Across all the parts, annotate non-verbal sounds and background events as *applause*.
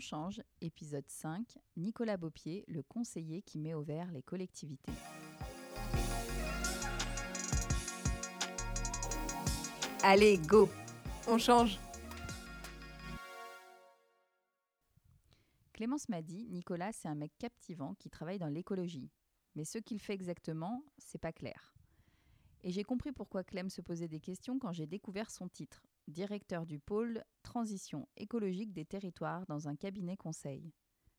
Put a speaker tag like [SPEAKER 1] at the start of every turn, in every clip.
[SPEAKER 1] On change, épisode 5, Nicolas Beaupier, le conseiller qui met au vert les collectivités.
[SPEAKER 2] Allez, go On change
[SPEAKER 1] Clémence m'a dit, Nicolas, c'est un mec captivant qui travaille dans l'écologie. Mais ce qu'il fait exactement, c'est pas clair. Et j'ai compris pourquoi Clem se posait des questions quand j'ai découvert son titre, directeur du pôle Transition écologique des territoires dans un cabinet conseil.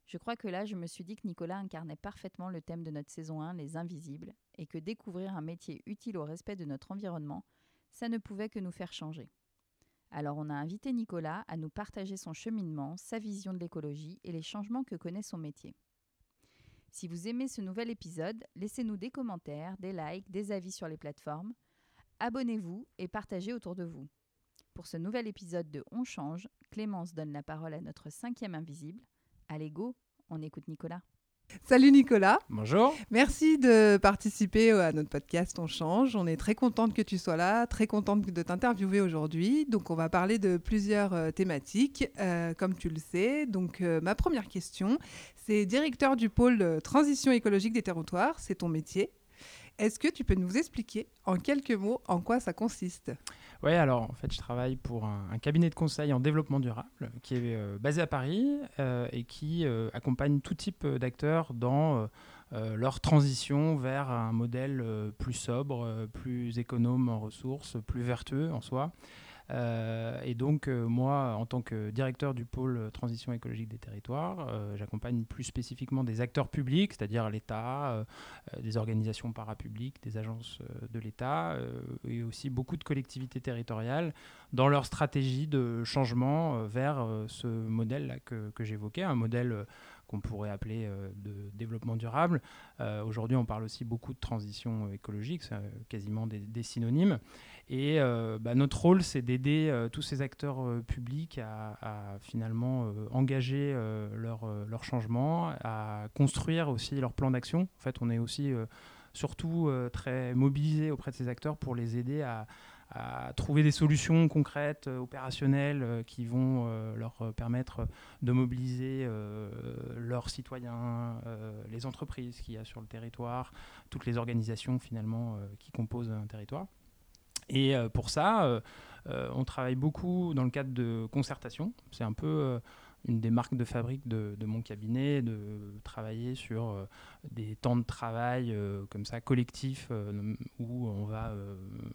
[SPEAKER 1] Je crois que là, je me suis dit que Nicolas incarnait parfaitement le thème de notre saison 1, les invisibles, et que découvrir un métier utile au respect de notre environnement, ça ne pouvait que nous faire changer. Alors on a invité Nicolas à nous partager son cheminement, sa vision de l'écologie et les changements que connaît son métier. Si vous aimez ce nouvel épisode, laissez-nous des commentaires, des likes, des avis sur les plateformes. Abonnez-vous et partagez autour de vous. Pour ce nouvel épisode de On change, Clémence donne la parole à notre cinquième invisible. Allez go, on écoute Nicolas.
[SPEAKER 2] Salut Nicolas.
[SPEAKER 3] Bonjour.
[SPEAKER 2] Merci de participer à notre podcast On change. On est très contente que tu sois là, très contente de t'interviewer aujourd'hui. Donc on va parler de plusieurs euh, thématiques, euh, comme tu le sais. Donc euh, ma première question, c'est directeur du pôle transition écologique des territoires, c'est ton métier. Est-ce que tu peux nous expliquer en quelques mots en quoi ça consiste?
[SPEAKER 3] Oui, alors en fait, je travaille pour un, cabinet de conseil en développement durable qui est euh, basé à Paris euh, et qui euh, accompagne tout type d'acteurs dans leur transition vers un modèle plus sobre, plus économe en ressources, plus vertueux en soi. Euh, et donc, euh, moi, en tant que directeur du pôle transition écologique des territoires, euh, j'accompagne plus spécifiquement des acteurs publics, c'est-à-dire l'État, des organisations parapubliques, des agences de l'État, et aussi beaucoup de collectivités territoriales dans leur stratégie de changement vers ce modèle-là que, j'évoquais, un modèle qu'on pourrait appeler de développement durable. Aujourd'hui, on parle aussi beaucoup de transition écologique, c'est quasiment des synonymes. Et euh, bah, notre rôle, c'est d'aider euh, tous ces acteurs euh, publics à, finalement engager leur, changement, à construire aussi leur plan d'action. En fait, on est aussi surtout très mobilisé auprès de ces acteurs pour les aider à trouver des solutions concrètes, opérationnelles, qui vont leur permettre de mobiliser leurs citoyens, les entreprises qu'il y a sur le territoire, toutes les organisations finalement qui composent un territoire. Et euh, pour ça, euh, euh, on travaille beaucoup dans le cadre de concertation. C'est un peu une des marques de fabrique de, mon cabinet, de travailler sur des temps de travail comme ça collectifs où on va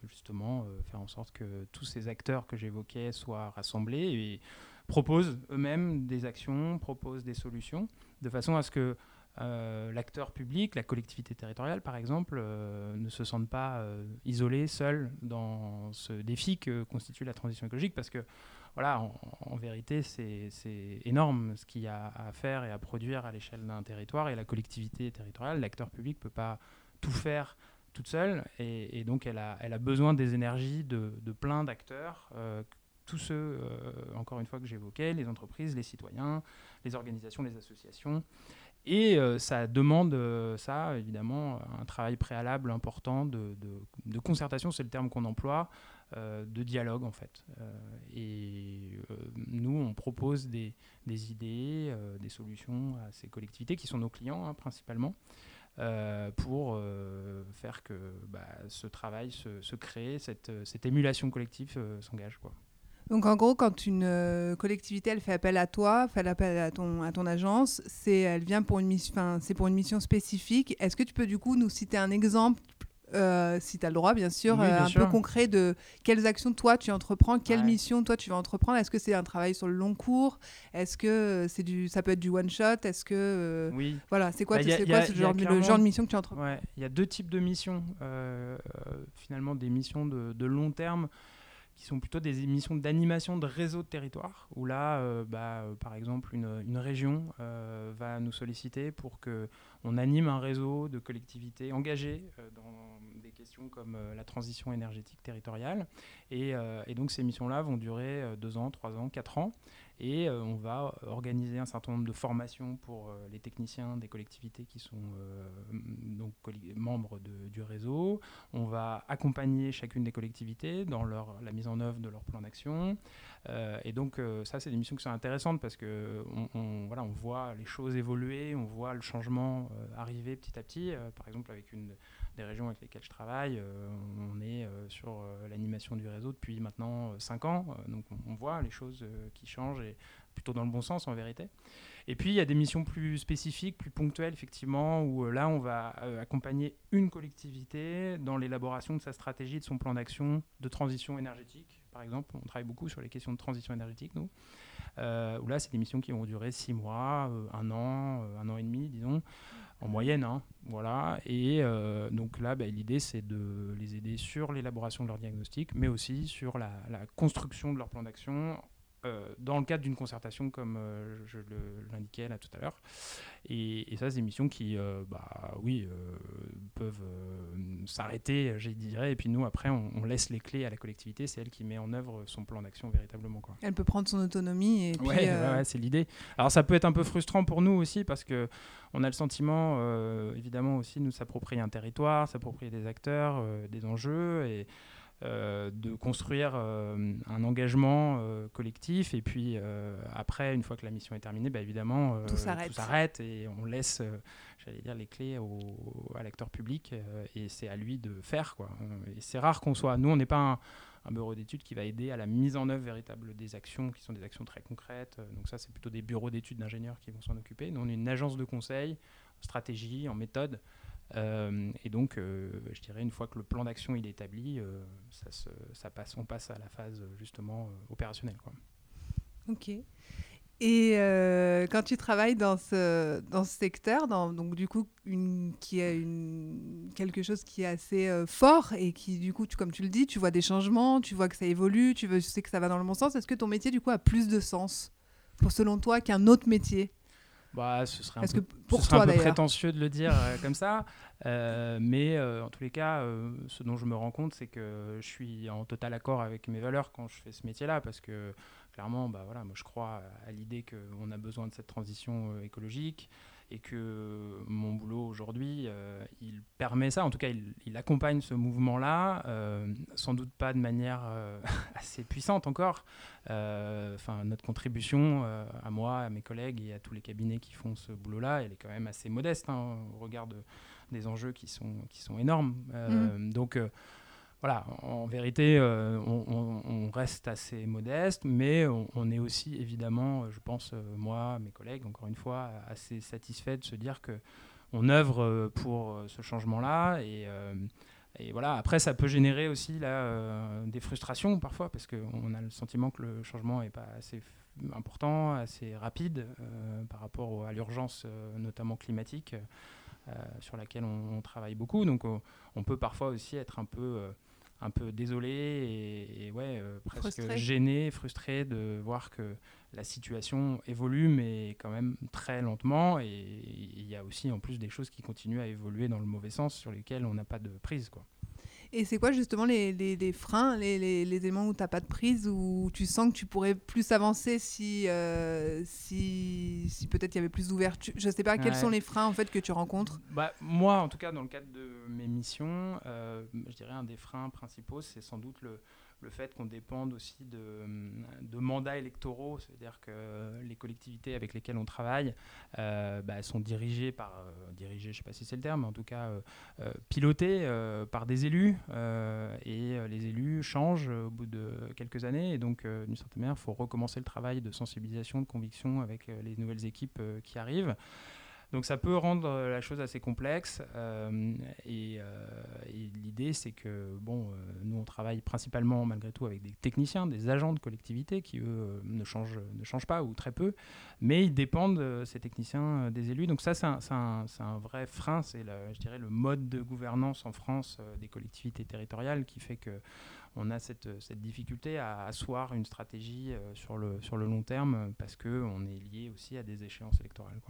[SPEAKER 3] justement faire en sorte que tous ces acteurs que j'évoquais soient rassemblés et proposent eux-mêmes des actions, proposent des solutions, de façon à ce que euh, l'acteur public, la collectivité territoriale par exemple, euh, ne se sentent pas euh, isolés, seuls dans ce défi que constitue la transition écologique parce que voilà, en, vérité, c'est énorme ce qu'il y a à faire et à produire à l'échelle d'un territoire et la collectivité territoriale, l'acteur public ne peut pas tout faire toute seule et, donc elle a, besoin des énergies de, de plein d'acteurs tous ceux, encore une fois, que j'évoquais, les entreprises, les citoyens, les organisations, les associations. Et euh, ça demande, euh, ça, évidemment, un travail préalable important de, concertation, c'est le terme qu'on emploie, euh, de dialogue, en fait. et nous, on propose des, idées, des solutions à ces collectivités, qui sont nos clients, hein, principalement, pour faire que bah, ce travail se, crée, cette, cette émulation collective s'engage, quoi.
[SPEAKER 2] Donc en gros, quand une euh, collectivité elle fait appel à toi, fait appel à ton, à ton agence, c'est elle vient pour une mission, c'est pour une mission spécifique. Est-ce que tu peux du coup nous citer un exemple, euh, si tu as le droit bien sûr, euh, un peu concret de quelles actions toi tu entreprends, quelle mission toi tu vas entreprendre? Est-ce que c'est un travail sur le long cours? Est-ce que c'est du, ça peut être du one shot? Est-ce que
[SPEAKER 3] oui.
[SPEAKER 2] voilà, c'est quoi, bah, quoi ce genre, le genre de mission que tu entreprends?
[SPEAKER 3] Il y a deux types de missions, finalement des missions de, de long terme qui sont plutôt des émissions d'animation de réseau de territoire, où là, euh, bah, euh, par exemple, une, une région euh, va nous solliciter pour qu'on anime un réseau de collectivités engagées dans des questions comme la transition énergétique territoriale. Et, et donc ces missions-là vont durer deux ans, trois ans, quatre ans. Et euh, on va organiser un certain nombre de formations pour euh, les techniciens des collectivités qui sont euh, donc membres du réseau. On va accompagner chacune des collectivités dans leur, la mise en œuvre de leur plan d'action. et donc ça, c'est des missions qui sont intéressantes parce que on, voilà, on voit les choses évoluer, on voit le changement arriver petit à petit. par exemple, avec une des régions avec lesquelles je travaille, on est sur l'animation du réseau depuis maintenant 5 ans. donc on, voit les choses qui changent plutôt dans le bon sens en vérité. Et puis il y a des missions plus spécifiques, plus ponctuelles effectivement, où euh, là on va euh, accompagner une collectivité dans l'élaboration de sa stratégie, de son plan d'action de transition énergétique. Par exemple, on travaille beaucoup sur les questions de transition énergétique, nous. Euh, où là, c'est des missions qui vont durer six mois, un an, un an et demi, disons, en moyenne. Hein, voilà. Et donc là, bah, l'idée, c'est de les aider sur l'élaboration de leur diagnostic, mais aussi sur la construction de leur plan d'action euh, dans le cadre d'une concertation, comme euh, je l'indiquais là tout à l'heure. Et, ça, c'est des missions qui, euh, bah, oui, peuvent s'arrêter, je dirais. Et puis nous, après, on, laisse les clés à la collectivité. C'est elle qui met en œuvre son plan d'action véritablement. Quoi.
[SPEAKER 2] Elle peut prendre son autonomie. Et
[SPEAKER 3] ouais, c'est l'idée. Alors ça peut être un peu frustrant pour nous aussi parce que on a le sentiment, évidemment aussi, de nous s'approprier un territoire, s'approprier des acteurs, des enjeux. Et de construire euh, un engagement euh, collectif. Et puis après une fois que la mission est terminée bah, évidemment
[SPEAKER 2] tout
[SPEAKER 3] s'arrête. et on laisse j'allais dire les clés au, à l'acteur public et c'est à lui de faire quoi. Et c'est rare qu'on soit nous on n'est pas un, bureau d'études qui va aider à la mise en œuvre véritable des actions qui sont des actions très concrètes. Donc ça c'est plutôt des bureaux d'études d'ingénieurs qui vont s'en occuper. Nous on est une agence de conseil en stratégie en méthode euh, et donc, euh, je dirais, une fois que le plan d'action est établi, euh, ça, ça, passe, on passe à la phase justement opérationnelle.
[SPEAKER 2] Ok. Et quand tu travailles dans ce, dans ce secteur, dans, donc du coup, qui a une, quelque chose qui est assez fort et qui, du coup, comme tu le dis, tu vois des changements, tu vois que ça évolue, tu, veux, tu sais que ça va dans le bon sens, est-ce que ton métier, du coup, a plus de sens, pour selon toi, qu'un autre métier?
[SPEAKER 3] Bah, ce serait un, peu, pour ce toi, un peu prétentieux de le dire euh, comme ça, euh, mais euh, en tous les cas, ce dont je me rends compte, c'est que je suis en total accord avec mes valeurs quand je fais ce métier-là, parce que clairement, bah, voilà, moi, je crois à l'idée qu'on a besoin de cette transition écologique et que mon boulot aujourd'hui, euh, il permet ça, en tout cas il, accompagne ce mouvement-là, euh, sans doute pas de manière euh, *laughs* assez puissante encore. Enfin, notre contribution à moi, à mes collègues et à tous les cabinets qui font ce boulot-là, elle est quand même assez modeste hein, au regard des enjeux qui sont, qui sont énormes. Mmh. Donc voilà, en vérité, euh, on, reste assez modeste, mais on, est aussi évidemment, euh, je pense, euh, moi, mes collègues, encore une fois, assez satisfaits de se dire que on œuvre pour ce changement-là. Et, voilà, après, ça peut générer aussi là, des frustrations parfois, parce qu'on a le sentiment que le changement n'est pas assez important, assez rapide par rapport à l'urgence, notamment climatique. sur laquelle on, travaille beaucoup. Donc on, peut parfois aussi être un peu un peu désolé et, ouais, euh, presque gêné, frustré de voir que la situation évolue, mais quand même très lentement. Et il y a aussi en plus des choses qui continuent à évoluer dans le mauvais sens sur lesquelles on n'a pas de prise. Quoi.
[SPEAKER 2] Et c'est quoi justement les, les, freins, les, les, éléments où tu n'as pas de prise, où tu sens que tu pourrais plus avancer si, euh, si, si peut-être il y avait plus d'ouverture? Je ne sais pas, quels sont les freins en fait que tu rencontres?
[SPEAKER 3] Bah, Moi, en tout cas, dans le cadre de mes missions, euh, je dirais un des freins principaux, c'est sans doute le, le fait qu'on dépende aussi de, mandats électoraux, c'est-à-dire que les collectivités avec lesquelles on travaille euh, bah, sont dirigées par, euh, dirigées, je ne sais pas si c'est le terme, mais en tout cas euh, pilotées par des élus, et les élus changent au bout de quelques années, et donc d'une certaine manière, il faut recommencer le travail de sensibilisation, de conviction avec les nouvelles équipes qui arrivent. Donc ça peut rendre euh, la chose assez complexe. Euh, euh, et, l'idée, c'est que bon, nous, on travaille principalement, malgré tout, avec des techniciens, des agents de collectivité qui, eux, ne, changent, ne pas ou très peu. Mais ils dépendent, ces techniciens, des élus. Donc ça, c'est un, vrai frein. C'est, je dirais, le mode de gouvernance en France des collectivités territoriales qui fait que on a cette, difficulté à asseoir une stratégie sur, le, sur le long terme parce qu'on est lié aussi à des échéances électorales.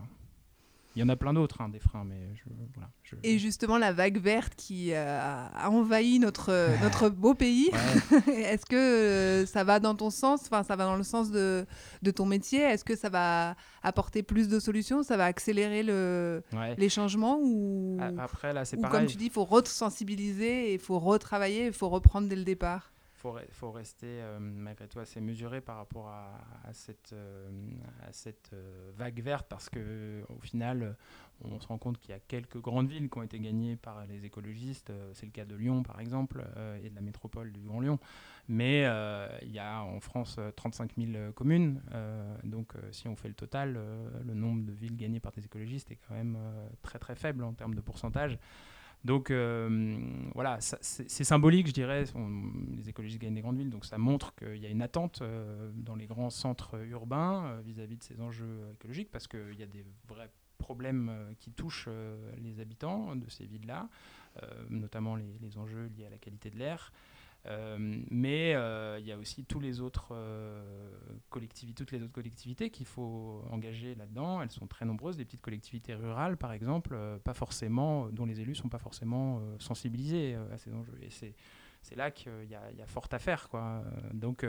[SPEAKER 3] Il y en a plein d'autres, hein, des freins, mais je, voilà.
[SPEAKER 2] Et justement, la vague verte qui a envahi notre, notre beau pays, *laughs* est-ce que ça va dans ton sens Enfin, ça va dans le sens de, de ton métier? Est-ce que ça va apporter plus de solutions? Ça va accélérer le, les changements ou,
[SPEAKER 3] Après, là, c'est
[SPEAKER 2] comme tu dis, il faut resensibiliser, il faut retravailler, il faut reprendre dès le départ?
[SPEAKER 3] Il faut, rester euh, malgré tout assez mesuré par rapport à, cette, à cette euh, euh, vague verte parce que au final, on se rend compte qu'il y a quelques grandes villes qui ont été gagnées par les écologistes. C'est le cas de Lyon, par exemple, et de la métropole du Grand Lyon. Mais il y a en France 35 000 communes. donc, si on fait le total, le nombre de villes gagnées par des écologistes est quand même très très faible en termes de pourcentage. Donc euh, voilà, c'est symbolique, je dirais. les écologistes gagnent des grandes villes, donc ça montre qu'il y a une attente euh, dans les grands centres urbains euh, vis-à-vis de ces enjeux écologiques, parce qu'il y a des vrais problèmes qui touchent les habitants de ces villes-là, notamment les, les, enjeux liés à la qualité de l'air. Euh, mais euh, il y a aussi tous les autres, euh, collectivités, toutes les autres collectivités qu'il faut engager là-dedans. Elles sont très nombreuses, des petites collectivités rurales par exemple, pas forcément, dont les élus sont pas forcément sensibilisés à ces enjeux. Et c'est là qu'il y, y, a fort à faire. Quoi. Donc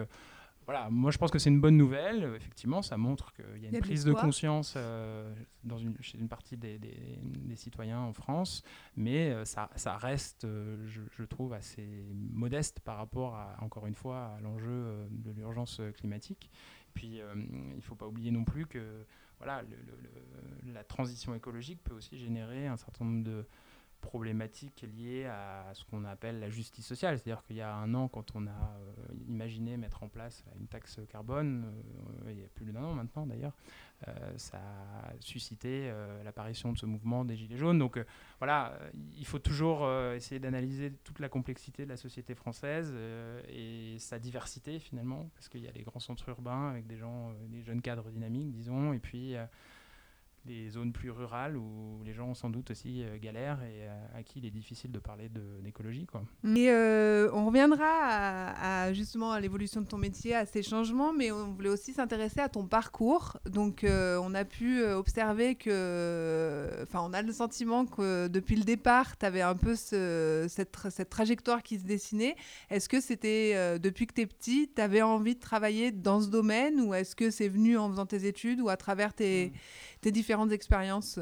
[SPEAKER 3] voilà, moi je pense que c'est une bonne nouvelle. Effectivement, ça montre qu'il y a une prise de conscience euh, dans une, chez une partie des, des, citoyens en France, mais euh, ça, ça, reste, euh, je, je, trouve, assez modeste par rapport, à, encore une fois, à l'enjeu de l'urgence climatique. Puis, il ne faut pas oublier non plus que voilà, le, la transition écologique peut aussi générer un certain nombre de problématiques liées à ce qu'on appelle la justice sociale. C'est-à-dire qu'il y a un an, quand on a euh, imaginé mettre en place une taxe carbone, euh, il y a plus d'un an maintenant d'ailleurs, euh, ça a suscité l'apparition de ce mouvement des Gilets jaunes. Donc voilà, il faut toujours essayer d'analyser toute la complexité de la société française et sa diversité finalement, parce qu'il y a les grands centres urbains avec des gens, des jeunes cadres dynamiques, disons, et puis des zones plus rurales où les gens sans doute aussi euh, galèrent et euh, à qui il est difficile de parler d'écologie.
[SPEAKER 2] Et euh, on reviendra à, justement à l'évolution de ton métier, à ces changements, mais on voulait aussi s'intéresser à ton parcours. Donc on a pu observer que, enfin on a le sentiment que depuis le départ, tu avais un peu cette, cette, trajectoire qui se dessinait. Est-ce que c'était depuis que tu es petit, tu avais envie de travailler dans ce domaine ou est-ce que c'est venu en faisant tes études ou à travers tes... Mmh tes expériences.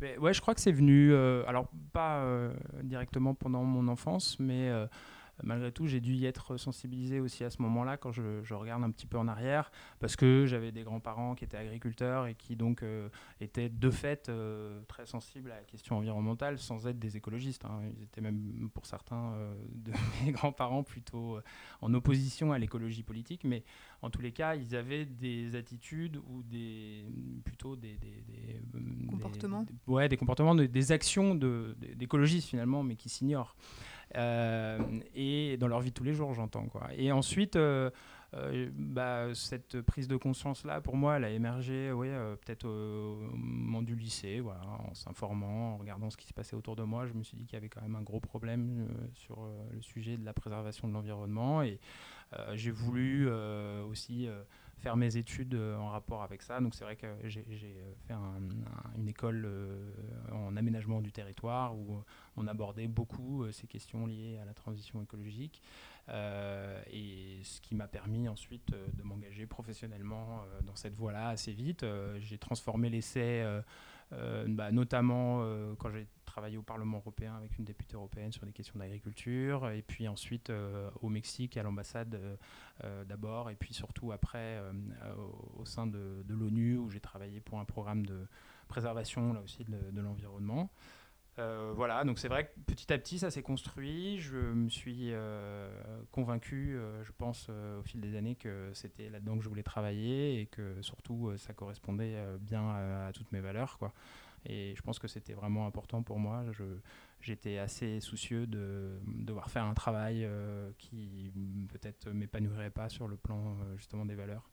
[SPEAKER 3] Ouais, je crois que c'est venu, euh, alors pas euh, directement pendant mon enfance, mais euh, malgré tout, j'ai dû y être sensibilisé aussi à ce moment-là, quand je, regarde un petit peu en arrière, parce que j'avais des grands-parents qui étaient agriculteurs et qui donc euh, étaient de fait euh, très sensibles à la question environnementale sans être des écologistes. Hein. Ils étaient même, pour certains euh, de *laughs* mes grands-parents, plutôt en opposition à l'écologie politique, mais en tous les cas, ils avaient des attitudes ou des, plutôt des,
[SPEAKER 2] comportements.
[SPEAKER 3] ouais, des comportements, des actions d'écologistes finalement, mais qui s'ignorent. Euh, et dans leur vie de tous les jours, j'entends. Quoi. Et ensuite, euh, euh, bah, cette prise de conscience-là, pour moi, elle a émergé ouais, peut-être au moment du lycée, voilà, en s'informant, en regardant ce qui se passait autour de moi. Je me suis dit qu'il y avait quand même un gros problème sur le sujet de la préservation de l'environnement. Et j'ai voulu aussi faire mes études euh, en rapport avec ça. Donc c'est vrai que j'ai euh, fait une école euh, en aménagement du territoire où on abordait beaucoup ces questions liées à la transition écologique. et ce qui m'a permis ensuite de m'engager professionnellement dans cette voie-là assez vite. j'ai transformé l'essai, bah, notamment quand j'ai travaillé au Parlement européen avec une députée européenne sur des questions d'agriculture, et puis ensuite euh, au Mexique, à l'ambassade euh, euh, d'abord, et puis surtout après au, sein de, l'ONU, où j'ai travaillé pour un programme de préservation là aussi de, l'environnement. voilà, donc c'est vrai que petit à petit ça s'est construit. Je me suis convaincu, je pense, au fil des années que c'était là-dedans que je voulais travailler et que surtout ça correspondait bien à, à, toutes mes valeurs. Quoi. Et je pense que c'était vraiment important pour moi. J'étais assez soucieux de, devoir faire un travail euh, qui peut-être m'épanouirait pas sur le plan euh, justement des valeurs.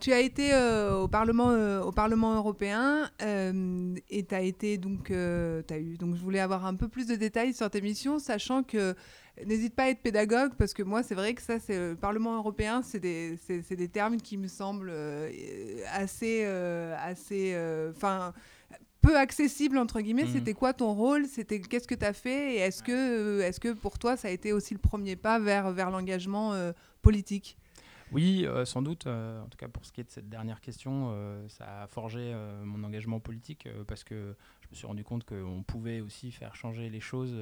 [SPEAKER 2] Tu as été euh, au, Parlement, au Parlement européen et tu as été donc, as eu, donc je voulais avoir un peu plus de détails sur tes missions, sachant que n'hésite pas à être pédagogue parce que moi c'est vrai que ça c'est le Parlement européen, c'est des, des, termes qui me semblent assez, assez, enfin peu accessible entre guillemets.
[SPEAKER 3] Mhm.
[SPEAKER 2] C'était quoi ton rôle? C'était qu'est-ce que tu as fait? Et est-ce que, euh, est-ce que pour toi ça a été aussi le premier pas vers vers l'engagement euh, politique?
[SPEAKER 3] Oui, euh, sans doute. euh, en tout cas, pour ce qui est de cette dernière question, euh, ça a forgé mon engagement politique parce que je me suis rendu compte qu'on pouvait aussi faire changer les choses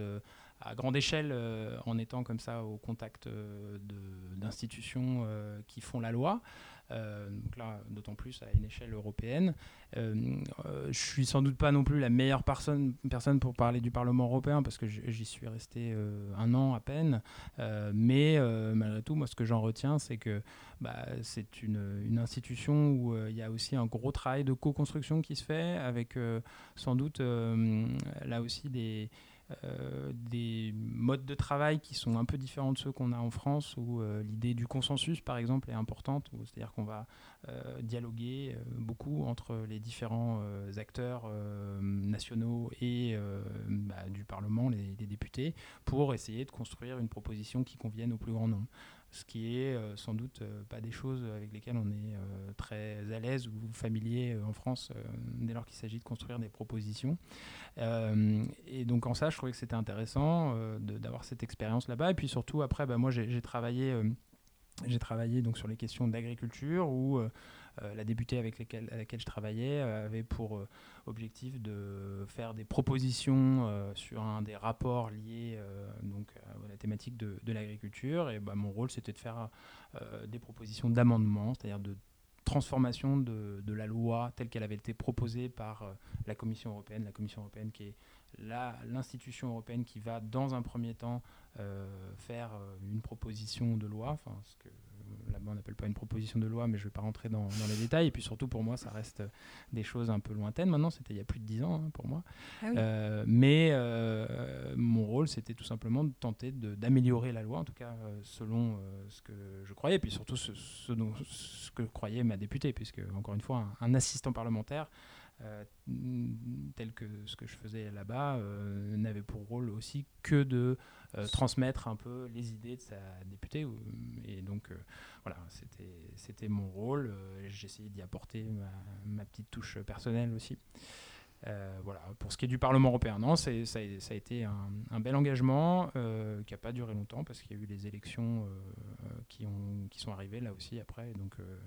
[SPEAKER 3] à grande échelle euh, en étant comme ça au contact euh, d'institutions euh, qui font la loi. Donc là, d'autant plus à une échelle européenne. Je suis sans doute pas non plus la meilleure personne, pour parler du Parlement européen parce que j'y suis resté un an à peine. Mais malgré tout, moi, ce que j'en retiens, c'est que bah, c'est une, institution où il y a aussi un gros travail de co-construction qui se fait avec sans doute là aussi des, euh, des modes de travail qui sont un peu différents de ceux qu'on a en France, où euh, l'idée du consensus, par exemple, est importante, c'est-à-dire qu'on va euh, dialoguer beaucoup entre les différents acteurs nationaux et bah, du Parlement, les députés, pour essayer de construire une proposition qui convienne au plus grand nombre ce qui est euh, sans doute euh, pas des choses avec lesquelles on est euh, très à l'aise ou familier en France dès lors qu'il s'agit de construire des propositions. Et donc en ça, je trouvais que c'était intéressant d'avoir cette expérience là-bas. Et puis surtout, après, bah, moi, j'ai travaillé, travaillé donc, sur les questions d'agriculture où la députée avec lesquelles- à laquelle je travaillais euh, avait pour euh, objectif de faire des propositions euh, sur un des rapports liés euh, donc, à la thématique de, l'agriculture. Et bah, mon rôle, c'était de faire euh, des propositions d'amendement, c'est-à-dire de transformation de, la loi telle qu'elle avait été proposée par euh, la Commission européenne, la Commission européenne qui est l'institution européenne qui va dans un premier temps euh, faire euh, une proposition de loi, enfin ce que euh, là-bas on n'appelle pas une proposition de loi, mais je ne vais pas rentrer dans, dans les détails. Et puis surtout pour moi, ça reste euh, des choses un peu lointaines. Maintenant, c'était il y a plus de dix ans hein, pour moi.
[SPEAKER 2] Ah oui.
[SPEAKER 3] Euh, mais euh, mon rôle, c'était tout simplement de tenter d'améliorer la loi, en tout cas selon ce que je croyais, et puis surtout ce, ce dont- ce que croyait ma députée, puisque, encore une fois, un, un assistant parlementaire, tel que ce que je faisais là-bas, euh, n'avait pour rôle aussi que de euh, transmettre un peu les idées de sa députée. Et donc, euh, voilà, c'était mon rôle. euh, J'essayais d'y apporter ma, petite touche personnelle aussi. Euh, voilà, pour ce qui est du Parlement européen, non, ça, a- ça a été un, bel engagement euh, qui n'a pas duré longtemps parce qu'il y a eu les élections euh, qui, ont, qui sont arrivées là aussi après, donc euh,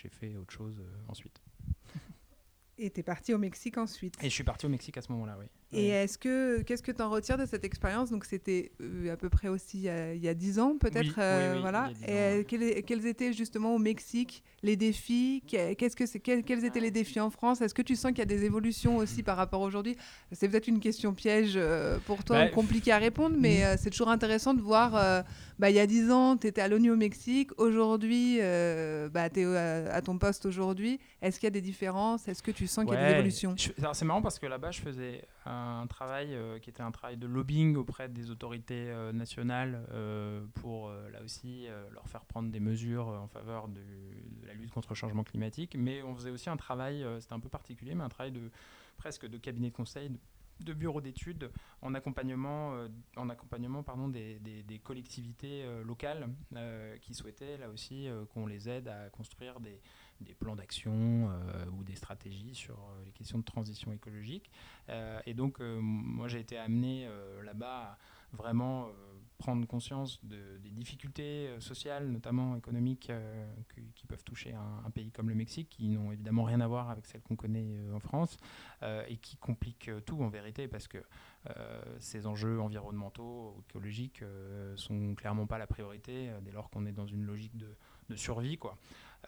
[SPEAKER 3] j'ai fait autre chose euh, ensuite. *laughs*
[SPEAKER 2] Et tu es parti au Mexique ensuite.
[SPEAKER 3] Et je suis parti au Mexique à ce moment-là, oui.
[SPEAKER 2] Et est-ce que qu'est-ce que tu en retires de cette expérience? Donc c'était euh, à peu près aussi il y a, il y a 10 ans peut-être
[SPEAKER 3] Oui,
[SPEAKER 2] euh,
[SPEAKER 3] oui, oui,
[SPEAKER 2] voilà.
[SPEAKER 3] il y a 10
[SPEAKER 2] Et quels, étaient justement au Mexique les défis? Qu'est- Qu'est-ce que c'est quels, quels étaient les défis en France? Est-ce que tu sens qu'il y a des évolutions aussi par rapport à aujourd'hui? C'est peut-être une question piège euh, pour toi
[SPEAKER 3] Bah,
[SPEAKER 2] compliquée à répondre, mais euh, c'est toujours intéressant de voir. bah, il y a 10 ans, tu étais à l'ONU au Mexique. Aujourd'hui, bah, tu es à, ton poste aujourd'hui. Est-ce qu'il y a des différences? Est-ce que tu sens qu'il y a des évolutions?
[SPEAKER 3] Je- alors, C'est marrant parce que là-bas, je faisais un travail euh, qui était un travail de lobbying auprès des autorités euh, nationales euh, pour, là aussi, leur faire prendre des mesures en faveur du- de la lutte contre le changement climatique. Mais on faisait aussi un travail, c'était un peu particulier, mais un travail de presque de cabinet de conseil, de, de bureau d'études en accompagnement, en accompagnement pardon, des, des- collectivités locales qui souhaitaient là aussi qu'on les aide à construire des, des plans d'action euh, ou des stratégies sur euh, les questions de transition écologique. Euh, et donc, moi, j'ai été amené là-bas à vraiment prendre conscience de- des difficultés sociales, notamment économiques, que- qui peuvent toucher un, pays comme le Mexique, qui n'ont évidemment rien à voir avec celles qu'on connaît en France, et qui compliquent tout en vérité, parce que ces enjeux environnementaux, écologiques, sont clairement pas la priorité, dès lors qu'on est dans une logique de, de survie, quoi.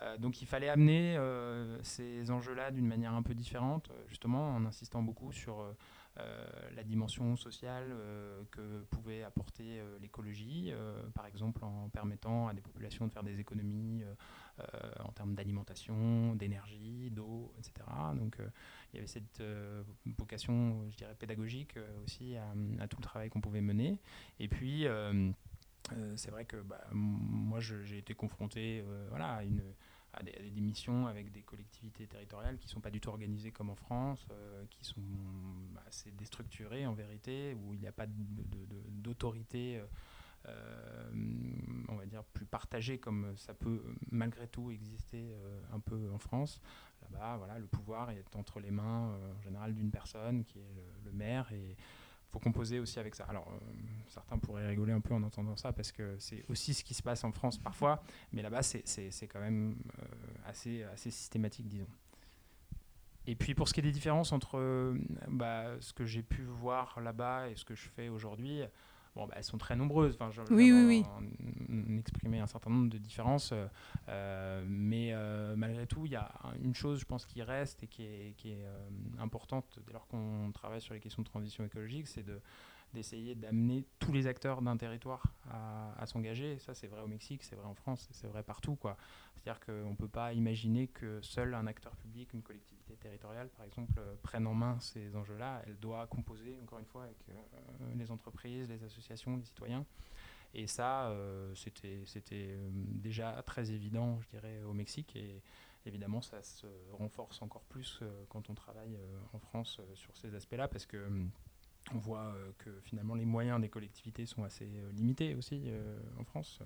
[SPEAKER 3] Euh, donc il fallait amener euh, ces enjeux-là d'une manière un peu différente, euh, justement en insistant beaucoup sur la dimension sociale que pouvait apporter l'écologie, par exemple en permettant à des populations de faire des économies en termes d'alimentation, d'énergie, d'eau, etc. Donc il y avait cette vocation, je dirais, pédagogique aussi à, tout le travail qu'on pouvait mener. Et puis c'est vrai que bah, moi j'ai été confronté voilà, à, une, à, des, missions avec des collectivités territoriales qui ne sont pas du tout organisées comme en France, euh, qui sont bah, assez déstructurées en vérité, où il n'y a pas d'autorité. euh, euh, on va dire plus partagée comme ça peut malgré tout exister un peu en France Là-bas, voilà, le pouvoir est entre les mains en général d'une personne qui est le, maire et faut composer aussi avec ça. Alors, certains pourraient rigoler un peu en entendant ça parce que c'est aussi ce qui se passe en France parfois, mais là-bas, c'est quand même assez, assez systématique, disons. Et puis pour ce qui est des différences entre bah, ce que j'ai pu voir là-bas et ce que je fais aujourd'hui, bon, bah, elles sont très nombreuses. Enfin, je,
[SPEAKER 2] oui, oui, oui.
[SPEAKER 3] En, exprimer un certain nombre de différences. Euh, mais euh, malgré tout, il y a une chose, je pense, qui reste et qui est, qui est euh, importante dès lors qu'on travaille sur les questions de transition écologique, c'est de d'essayer d'amener tous les acteurs d'un territoire à, s'engager. Ça, c'est vrai au Mexique, c'est vrai en France, c'est vrai partout. C'est-à-dire qu'on ne peut pas imaginer que seul un acteur public, une collectivité territoriale, par exemple, euh, prenne en main ces enjeux-là. Elle doit composer, encore une fois, avec euh, les entreprises, les associations, les citoyens. Et ça, euh, c'était déjà très évident, je dirais, au Mexique. Et évidemment, ça se renforce encore plus quand on travaille en France sur ces aspects-là, parce que on voit que finalement les moyens des collectivités sont assez limités aussi en France.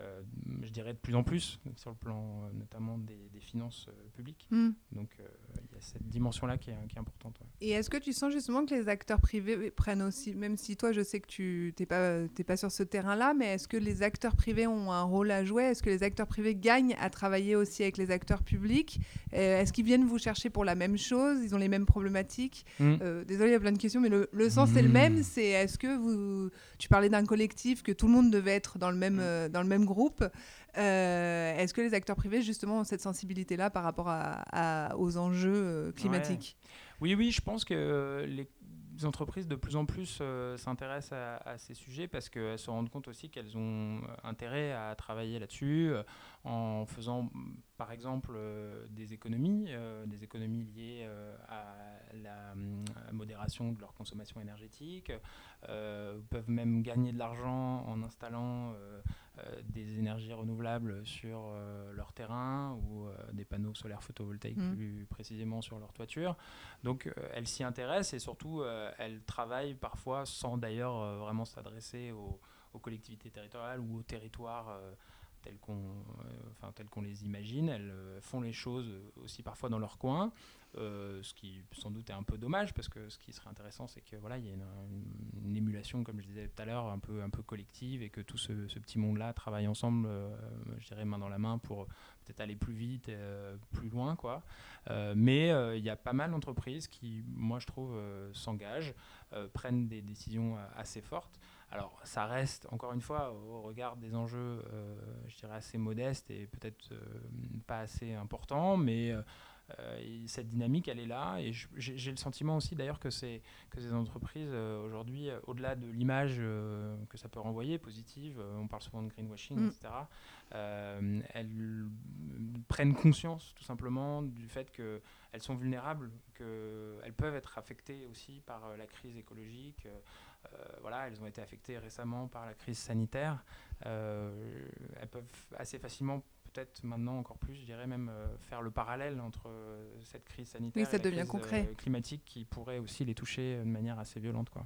[SPEAKER 3] Euh, je dirais de plus en plus sur le plan euh, notamment des, finances euh, publiques.
[SPEAKER 2] Hmm.
[SPEAKER 3] Donc il y a cette dimension-là qui, qui, est importante.
[SPEAKER 2] Et est-ce que tu sens justement que les acteurs privés prennent aussi, même si toi je sais que tu n'es pas, pas sur ce terrain-là, mais est-ce que les acteurs privés ont un rôle à jouer? Est-ce que les acteurs privés gagnent à travailler aussi avec les acteurs publics? Est-ce qu'ils viennent vous chercher pour la même chose? Ils ont les mêmes problématiques? Hmm. Désolé, il y a plein de questions, mais le, le sens est le hmm. même. C'est est-ce que vous, tu parlais d'un collectif que tout le monde devait être dans le même, dans le même groupe. Euh, est-ce que les acteurs privés, justement, ont cette sensibilité-là par rapport à, aux enjeux euh, climatiques?
[SPEAKER 3] Oui, oui, je pense que les entreprises de plus en plus euh, s'intéressent à, ces sujets parce qu'elles se rendent compte aussi qu'elles ont intérêt à travailler là-dessus en faisant par exemple des économies, des économies liées à la modération de leur consommation énergétique, peuvent même gagner de l'argent en installant des énergies renouvelables sur euh, leur terrain ou euh, des panneaux solaires photovoltaïques mmh. plus précisément sur leur toiture. Donc elles s'y intéressent et surtout elles travaillent parfois sans d'ailleurs vraiment s'adresser aux, collectivités territoriales ou aux territoires tels qu'on enfin, qu'on les imagine. Elles font les choses aussi parfois dans leur coin. Euh, ce qui sans doute est un peu dommage parce que ce qui serait intéressant c'est que voilà il y a une, émulation comme je disais tout à l'heure un peu un peu collective et que tout ce, petit monde là travaille ensemble euh, je dirais main dans la main pour peut-être aller plus vite euh, plus loin quoi. Mais il y a pas mal d'entreprises qui moi je trouve s'engagent prennent des décisions assez fortes. Alors, ça reste, encore une fois, au regard des enjeux, je dirais, assez modestes et peut-être pas assez importants, mais euh, cette dynamique, elle est là. Et j'ai le sentiment aussi d'ailleurs que, que ces entreprises, euh, aujourd'hui, euh, au-delà de l'image que ça peut renvoyer, positive, on parle souvent de greenwashing, mm. etc., elles prennent conscience tout simplement du fait qu'elles sont vulnérables, qu'elles peuvent être affectées aussi par la crise écologique. voilà, elles ont été affectées récemment par la crise sanitaire. elles peuvent assez facilement peut-être maintenant encore plus, je dirais même euh, faire le parallèle entre euh, cette crise sanitaire et la crise euh, climatique qui pourrait aussi les toucher de manière assez violente. Quoi.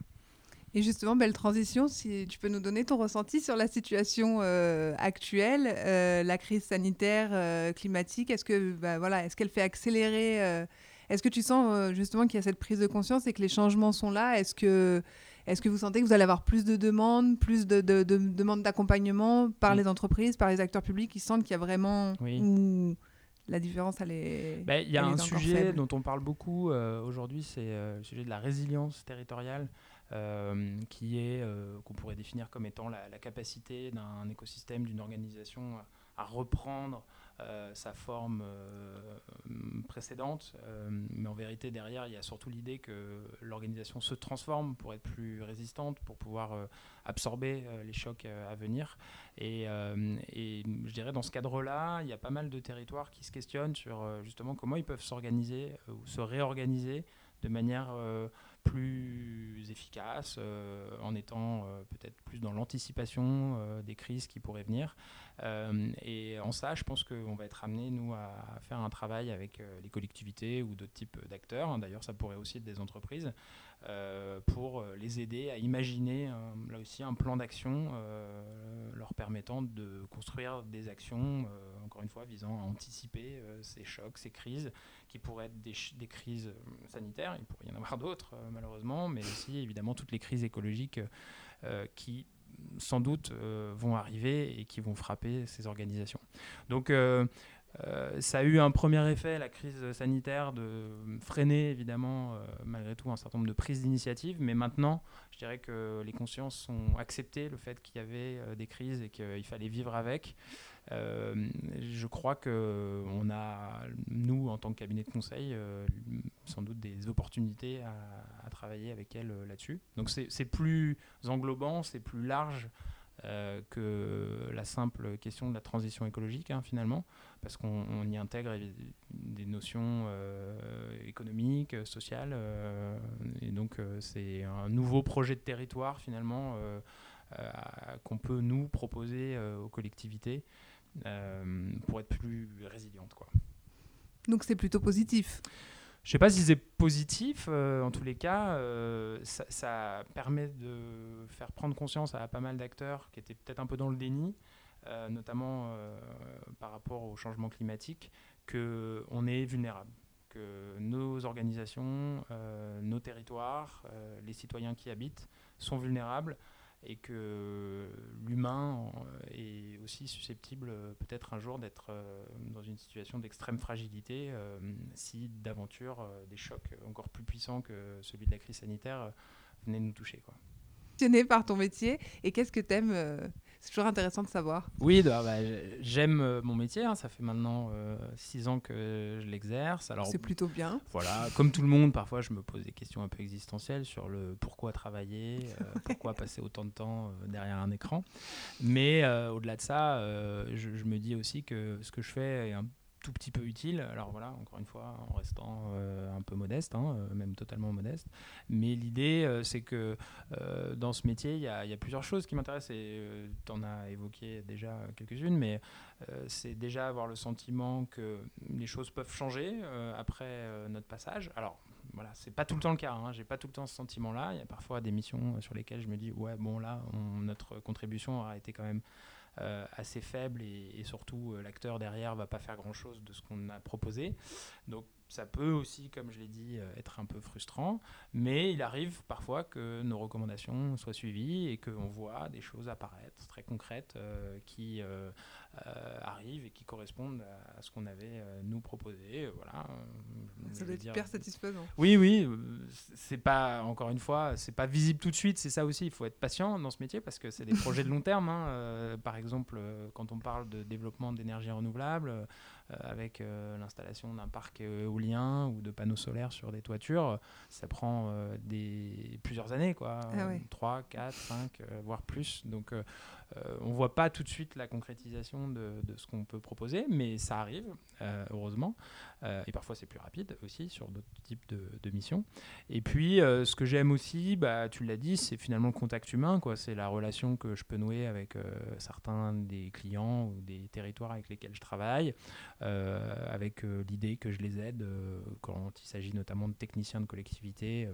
[SPEAKER 2] Et justement, belle transition, si tu peux nous donner ton ressenti sur la situation actuelle, la crise sanitaire, climatique, est-ce que bah, voilà, est-ce qu'elle fait accélérer Est-ce que tu sens justement qu'il y a cette prise de conscience et que les changements sont là? Est-ce que est-ce que vous sentez que vous allez avoir plus de demandes, plus de, demandes d'accompagnement par les entreprises, par les acteurs publics qui sentent qu'il y a vraiment la différence, elle est.
[SPEAKER 3] Ben, il y a un sujet dont on parle beaucoup euh, aujourd'hui, c'est euh, le sujet de la résilience territoriale. Euh, qui est qu'on pourrait définir comme étant la, la capacité d'un écosystème, d'une organisation à reprendre euh, sa forme euh, précédente. Euh, mais en vérité, derrière, il y a surtout l'idée que l'organisation se transforme pour être plus résistante, pour pouvoir absorber les chocs à venir. Et, et, je dirais, dans ce cadre-là, il y a pas mal de territoires qui se questionnent sur justement comment ils peuvent s'organiser ou se réorganiser de manière plus efficace, en étant peut-être plus dans l'anticipation des crises qui pourraient venir. et en ça, je pense qu'on va être amené, nous, à faire un travail avec les collectivités ou d'autres types d'acteurs. D'ailleurs, ça pourrait aussi être des entreprises euh, pour euh, les aider à imaginer là aussi un plan d'action euh, leur permettant de construire des actions, encore une fois, visant à anticiper ces chocs, ces crises qui pourraient être des, crises sanitaires, il pourrait y en avoir d'autres malheureusement, mais aussi évidemment toutes les crises écologiques qui sans doute vont arriver et qui vont frapper ces organisations. Donc euh, ça a eu un premier effet, la crise sanitaire, de freiner évidemment euh, malgré tout un certain nombre de prises d'initiatives, mais maintenant, je dirais que les consciences ont accepté le fait qu'il y avait euh, des crises et qu'il fallait vivre avec. Je crois que on a, nous, en tant que cabinet de conseil, sans doute des opportunités à, travailler avec elles là-dessus. Donc c'est plus englobant, c'est plus large. Euh, que la simple question de la transition écologique, hein, finalement, parce qu'on y intègre des notions euh, économiques, sociales, euh, et donc c'est un nouveau projet de territoire, finalement, qu'on peut nous proposer aux collectivités pour être plus résilientes. Quoi.
[SPEAKER 2] Donc c'est plutôt positif
[SPEAKER 3] je ne sais pas si c'est positif, euh, en tous les cas, euh, ça, permet de faire prendre conscience à pas mal d'acteurs qui étaient peut-être un peu dans le déni, euh, notamment par rapport au changement climatique, qu'on est vulnérable, que nos organisations, nos territoires, les citoyens qui habitent sont vulnérables et que l'humain est aussi susceptible euh, peut-être un jour d'être euh, dans une situation d'extrême fragilité euh, si d'aventure des chocs encore plus puissants que celui de la crise sanitaire venaient nous toucher. Quoi
[SPEAKER 2] par ton métier et qu'est-ce que tu aimes C'est toujours intéressant de savoir.
[SPEAKER 3] Oui, bah, bah, j'aime euh, mon métier. Hein. Ça fait maintenant euh, six ans que je l'exerce.
[SPEAKER 2] C'est plutôt bien.
[SPEAKER 3] Voilà, comme tout le monde, parfois je me pose des questions un peu existentielles sur le pourquoi travailler, euh, *laughs* pourquoi passer autant de temps derrière un écran. Mais au-delà de ça, je, je, me dis aussi que ce que je fais est un tout petit peu utile. Alors voilà, encore une fois, en restant euh, un peu modeste, hein, euh, même totalement modeste. Mais l'idée, euh, c'est que dans ce métier, il y, a plusieurs choses qui m'intéressent et tu en as évoqué déjà quelques-unes, mais c'est déjà avoir le sentiment que les choses peuvent changer après notre passage. Alors voilà, c'est pas tout le temps le cas. Hein. J'ai pas tout le temps ce sentiment-là. Il y a parfois des missions sur lesquelles je me dis ouais bon là, notre contribution aura été quand même euh, assez faible et, surtout euh, l'acteur derrière va pas faire grand chose de ce qu'on a proposé. Donc ça peut aussi, comme je l'ai dit, euh, être un peu frustrant, mais il arrive parfois que nos recommandations soient suivies et qu'on voit des choses apparaître très concrètes qui arrivent et qui correspondent à, ce qu'on avait nous proposé. Voilà.
[SPEAKER 2] Ça doit être hyper satisfaisant.
[SPEAKER 3] Oui, oui. C'est pas, encore une fois, c'est pas visible tout de suite. C'est ça aussi. Il faut être patient dans ce métier parce que c'est des projets de long terme. Hein. par exemple, quand on parle de développement d'énergie renouvelable, euh, avec euh, l'installation d'un parc éolien ou de panneaux solaires sur des toitures, ça prend euh, des, plusieurs années, quoi. 3, 4, 5, voire plus. Donc on voit pas tout de suite la concrétisation de, ce qu'on peut proposer, mais ça arrive, heureusement. et parfois c'est plus rapide aussi sur d'autres types de, missions. Et puis ce que j'aime aussi, bah, tu l'as dit, c'est finalement le contact humain. C'est la relation que je peux nouer avec certains des clients ou des territoires avec lesquels je travaille. Euh, avec euh, l'idée que je les aide euh, quand il s'agit notamment de techniciens de collectivité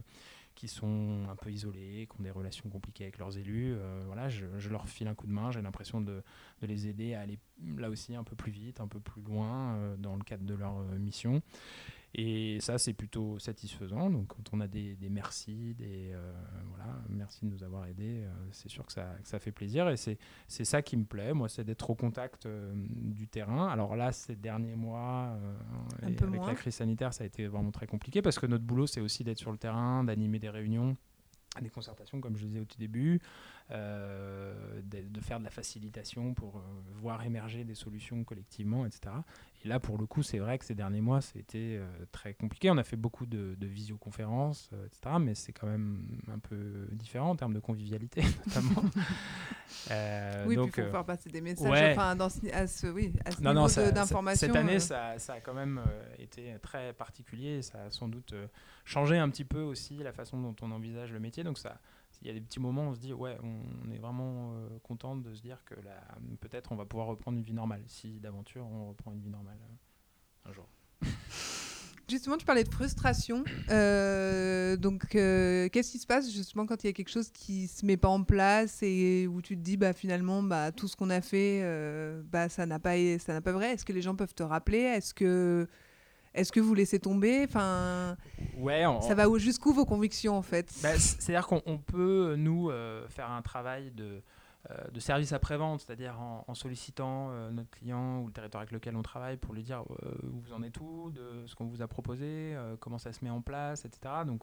[SPEAKER 3] qui sont un peu isolés, qui ont des relations compliquées avec leurs élus. voilà, je, leur file un coup de main, j'ai l'impression de, de, les aider à aller là aussi un peu plus vite, un peu plus loin dans le cadre de leur mission. Et ça, c'est plutôt satisfaisant. Donc, quand on a des, des merci, des euh, voilà, merci de nous avoir aidés, euh, c'est sûr que ça, que ça, fait plaisir. Et c'est ça qui me plaît, moi, c'est d'être au contact euh, du terrain. Alors là, ces derniers mois, avec la crise sanitaire, ça a été vraiment très compliqué parce que notre boulot, c'est aussi d'être sur le terrain, d'animer des réunions des concertations, comme je le disais au tout début, de, de, faire de la facilitation pour voir émerger des solutions collectivement, etc. Et là, pour le coup, c'est vrai que ces derniers mois, c'était euh, très compliqué. On a fait beaucoup de, visioconférences, euh, etc. Mais c'est quand même un peu différent en termes de convivialité, *laughs* notamment. *laughs*
[SPEAKER 2] Euh, oui, donc, il faut faire passer des messages enfin, dans à ce, oui, à ce niveau d'information.
[SPEAKER 3] Cette année, ça, ça, a quand même été très particulier. Ça a sans doute changé un petit peu aussi la façon dont on envisage le métier. Donc ça, il y a des petits moments où on se dit ouais, on est vraiment content de se dire que peut-être on va pouvoir reprendre une vie normale. Si d'aventure on reprend une vie normale un jour. *laughs*
[SPEAKER 2] Justement, tu parlais de frustration. Euh, donc, euh, qu'est-ce qui se passe justement quand il y a quelque chose qui se met pas en place et où tu te dis, bah finalement, bah tout ce qu'on a fait, euh, bah ça n'a pas, ça n'a pas vrai? Est-ce que les gens peuvent te rappeler? Est-ce que, est-ce que vous laissez tomber? Enfin,
[SPEAKER 3] ouais,
[SPEAKER 2] ça va jusqu'où vos convictions en fait?
[SPEAKER 3] Bah, C'est-à-dire qu'on peut nous faire un travail de euh, de service après-vente, c'est-à-dire en, sollicitant euh, notre client ou le territoire avec lequel on travaille pour lui dire euh, où vous en êtes où, de ce qu'on vous a proposé, comment ça se met en place, etc. Donc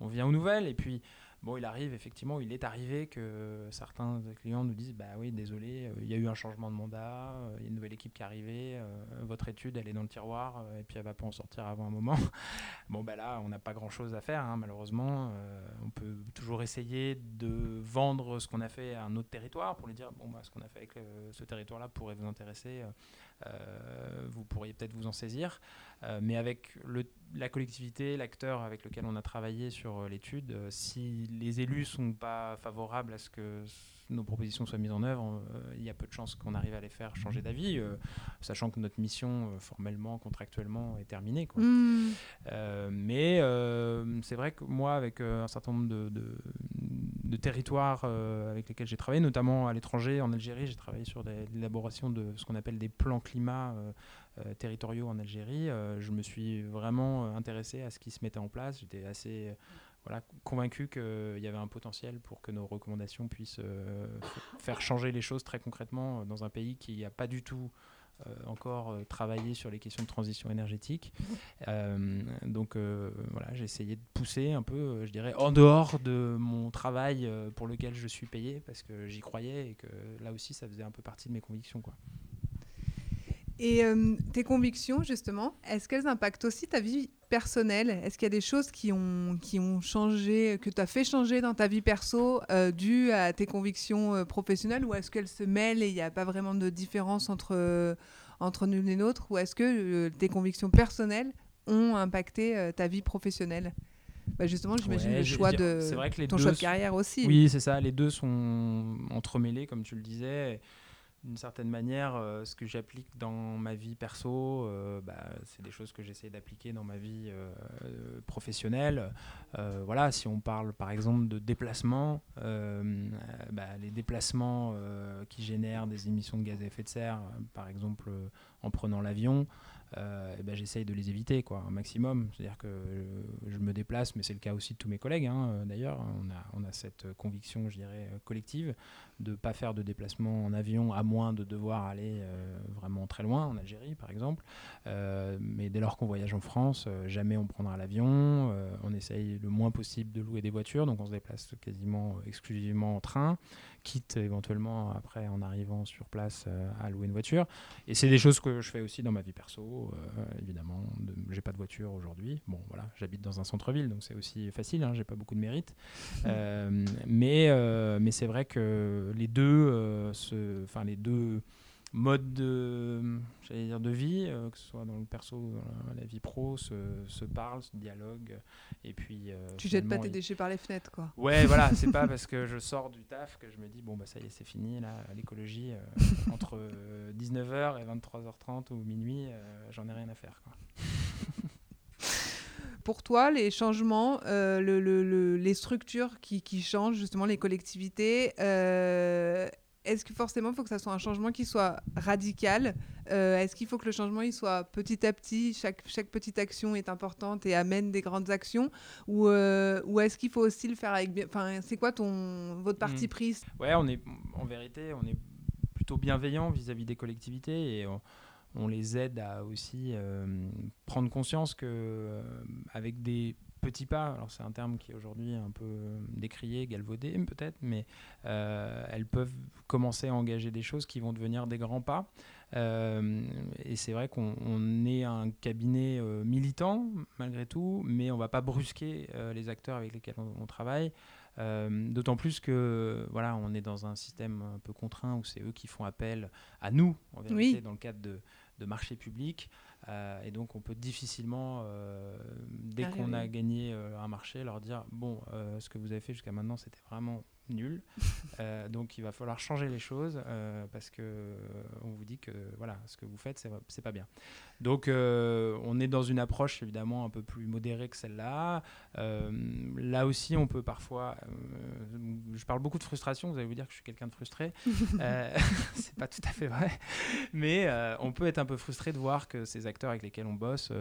[SPEAKER 3] on vient aux nouvelles. Et puis Bon, il arrive, effectivement, il est arrivé que certains clients nous disent Bah oui, désolé, euh, il y a eu un changement de mandat, euh, il y a une nouvelle équipe qui est arrivée, euh, votre étude, elle est dans le tiroir, et puis elle va pas en sortir avant un moment. *laughs* bon, bah là, on n'a pas grand chose à faire, hein, malheureusement. on peut toujours essayer de vendre ce qu'on a fait à un autre territoire pour lui dire Bon, bah, ce qu'on a fait avec ce territoire-là pourrait vous intéresser, vous pourriez peut-être vous en saisir. mais avec le la collectivité, l'acteur avec lequel on a travaillé sur euh, l'étude, euh, si les élus sont pas favorables à ce que nos propositions soient mises en œuvre, euh, il y a peu de chances qu'on arrive à les faire changer d'avis, sachant que notre mission formellement, contractuellement est terminée. Mmh. mais c'est vrai que moi, avec un certain nombre de, de, territoires avec lesquels j'ai travaillé, notamment à l'étranger, en Algérie, j'ai travaillé sur l'élaboration de ce qu'on appelle des plans climat euh, territoriaux en Algérie, euh, je me suis vraiment euh, intéressé à ce qui se mettait en place. J'étais assez convaincu qu'il y avait un potentiel pour que nos recommandations puissent faire changer les choses très concrètement dans un pays qui n'a pas du tout encore travaillé sur les questions de transition énergétique. *laughs* donc voilà, j'ai essayé de pousser un peu, je dirais, en dehors de mon travail pour lequel je suis payé, parce que j'y croyais et que là aussi, ça faisait un peu partie de mes convictions. Quoi.
[SPEAKER 2] Et euh, tes convictions, justement, est-ce qu'elles impactent aussi ta vie personnelle Est-ce qu'il y a des choses qui ont, qui ont changé, que tu as fait changer dans ta vie perso euh, dues à tes convictions euh, professionnelles Ou est-ce qu'elles se mêlent et il n'y a pas vraiment de différence entre, entre l'une et l'autre Ou est-ce que tes convictions personnelles ont impacté ta vie professionnelle? Bah justement, j'imagine le choix de ton choix de carrière aussi.
[SPEAKER 3] Oui, c'est ça. Les deux sont entremêlés, comme tu le disais d'une certaine manière, euh, ce que j'applique dans ma vie perso, euh, bah, c'est des choses que j'essaie d'appliquer dans ma vie euh, professionnelle. voilà, si on parle par exemple de déplacement, bah, les déplacements qui génèrent des émissions de gaz à effet de serre, par exemple en prenant l'avion, euh, ben, j'essaye de les éviter quoi, un maximum. C'est-à-dire que je me déplace, mais c'est le cas aussi de tous mes collègues hein, euh, d'ailleurs. On a, on a cette conviction, je dirais, collective de ne pas faire de déplacement en avion à moins de devoir aller euh, vraiment très loin, en Algérie par exemple. mais dès lors qu'on voyage en France, jamais on prendra l'avion. on essaye le moins possible de louer des voitures, donc on se déplace quasiment exclusivement en train quitte éventuellement après en arrivant sur place euh, à louer une voiture. Et c'est des choses que je fais aussi dans ma vie perso, euh, évidemment. J'ai pas de voiture aujourd'hui. Bon, voilà, j'habite dans un centre-ville, donc c'est aussi facile. Hein, J'ai pas beaucoup de mérite. Euh, mais mais c'est vrai que les deux, enfin les deux mode de, dire de vie, euh, que ce soit dans le perso ou dans la, vie pro, se, se parle, se dialogue. Et puis,
[SPEAKER 2] euh, tu jettes pas tes déchets par les fenêtres, quoi.
[SPEAKER 3] Ouais, voilà, c'est pas *laughs* parce que je sors du taf que je me dis, bon, bah ça y est, c'est fini, là, l'écologie, euh, *laughs* entre 19h et 23h30 ou minuit, j'en ai rien à faire, quoi. *laughs*
[SPEAKER 2] pour toi, les changements, le, le, les structures qui, qui, changent, justement, les collectivités, est-ce que forcément il faut que ça soit un changement qui soit radical euh, Est-ce qu'il faut que le changement il soit petit à petit, chaque, chaque petite action est importante et amène des grandes actions Ou, euh, ou est-ce qu'il faut aussi le faire avec bien... Enfin, c'est quoi ton, votre parti mmh. prise
[SPEAKER 3] Ouais, on est, en vérité, on est plutôt bienveillant vis-à-vis des collectivités et on, les aide à aussi euh, prendre conscience que avec des petits pas, alors c'est un terme qui est aujourd'hui un peu décrié, galvaudé peut-être, mais euh, elles peuvent commencer à engager des choses qui vont devenir des grands pas. Euh, et c'est vrai qu'on est un cabinet euh, militant malgré tout, mais on ne va pas brusquer les acteurs avec lesquels on, travaille. D'autant plus que voilà, on est dans un système un peu contraint où c'est eux qui font appel à nous, en vérité, dans le cadre de, de marchés publics. Et donc on peut difficilement, dès qu'on a gagné un marché, leur dire, bon, ce que vous avez fait jusqu'à maintenant, c'était vraiment nul. *laughs* Euh, donc il va falloir changer les choses euh, parce que euh, on vous dit que voilà, ce que vous faites, c'est pas bien. Donc on est dans une approche évidemment un peu plus modérée que celle-là. là aussi, on peut parfois. je parle beaucoup de frustration. Vous allez vous dire que je suis quelqu'un de frustré. *laughs* *laughs* c'est pas tout à fait vrai, mais on peut être un peu frustré de voir que ces acteurs avec lesquels on bosse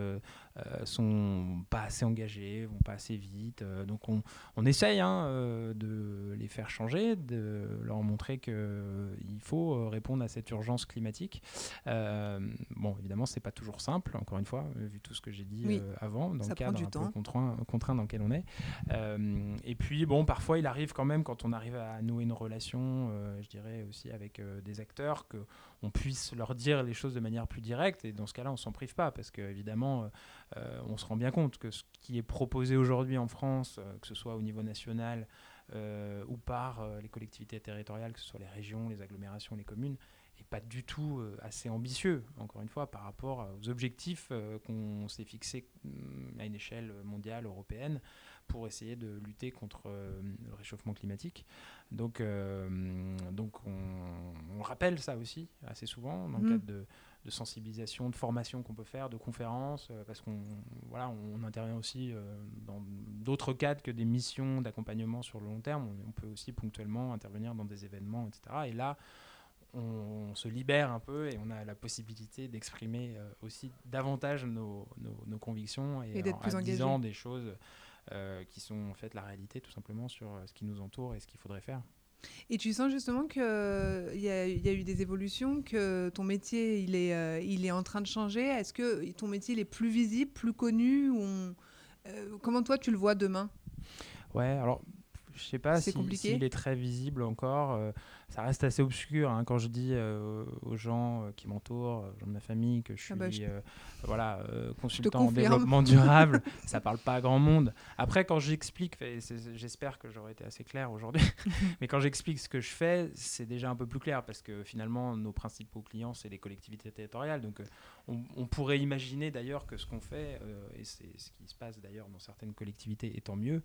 [SPEAKER 3] sont pas assez engagés, vont pas assez vite. donc on, on essaye hein, de les faire changer, de leur montrer qu'il euh, faut euh, répondre à cette urgence climatique. Euh, bon, évidemment, c'est pas toujours simple, encore une fois, vu tout ce que j'ai dit avant, dans le cadre un peu contraint, contraint, dans lequel on est. et puis, bon, parfois, il arrive quand même, quand on arrive à nouer une relation, je dirais aussi avec des acteurs, qu'on puisse leur dire les choses de manière plus directe. Et dans ce cas-là, on s'en prive pas, parce qu'évidemment, on se rend bien compte que ce qui est proposé aujourd'hui en France, que ce soit au niveau national, euh, ou par euh, les collectivités territoriales, que ce soit les régions, les agglomérations, les communes, et pas du tout euh, assez ambitieux, encore une fois, par rapport aux objectifs qu'on s'est fixés mm, à une échelle mondiale, européenne, pour essayer de lutter contre le réchauffement climatique. Donc, donc on, rappelle ça aussi assez souvent dans le mmh. cadre de de sensibilisation, de formation qu'on peut faire, de conférences, euh, parce qu'on voilà, on intervient aussi euh, dans d'autres cadres que des missions d'accompagnement sur le long terme. On, peut aussi ponctuellement intervenir dans des événements, etc. Et là, on, se libère un peu et on a la possibilité d'exprimer euh, aussi davantage nos, nos, convictions et,
[SPEAKER 2] d'être plus
[SPEAKER 3] en
[SPEAKER 2] disant
[SPEAKER 3] des choses qui sont en fait la réalité tout simplement sur ce qui nous entoure et ce qu'il faudrait faire.
[SPEAKER 2] Et tu sens justement qu'il y, y, a eu des évolutions, que ton métier il est, euh, il est en train de changer. Est-ce que ton métier il est plus visible, plus connu ou euh, Comment toi tu le vois demain?
[SPEAKER 3] Ouais, alors je sais pas s'il si, est très visible encore. Euh, ça reste assez obscur hein, quand je dis euh, aux gens euh, qui m'entourent, aux gens de ma famille, que je ah bah, suis voilà, consultant en développement durable. ça parle pas à grand monde. Après, quand j'explique, j'espère que j'aurais été assez clair aujourd'hui, *laughs* mais quand j'explique ce que je fais, c'est déjà un peu plus clair parce que finalement, nos principaux clients, c'est les collectivités territoriales. Donc, on, pourrait imaginer d'ailleurs que ce qu'on fait, et c'est ce qui se passe d'ailleurs dans certaines collectivités, et tant mieux,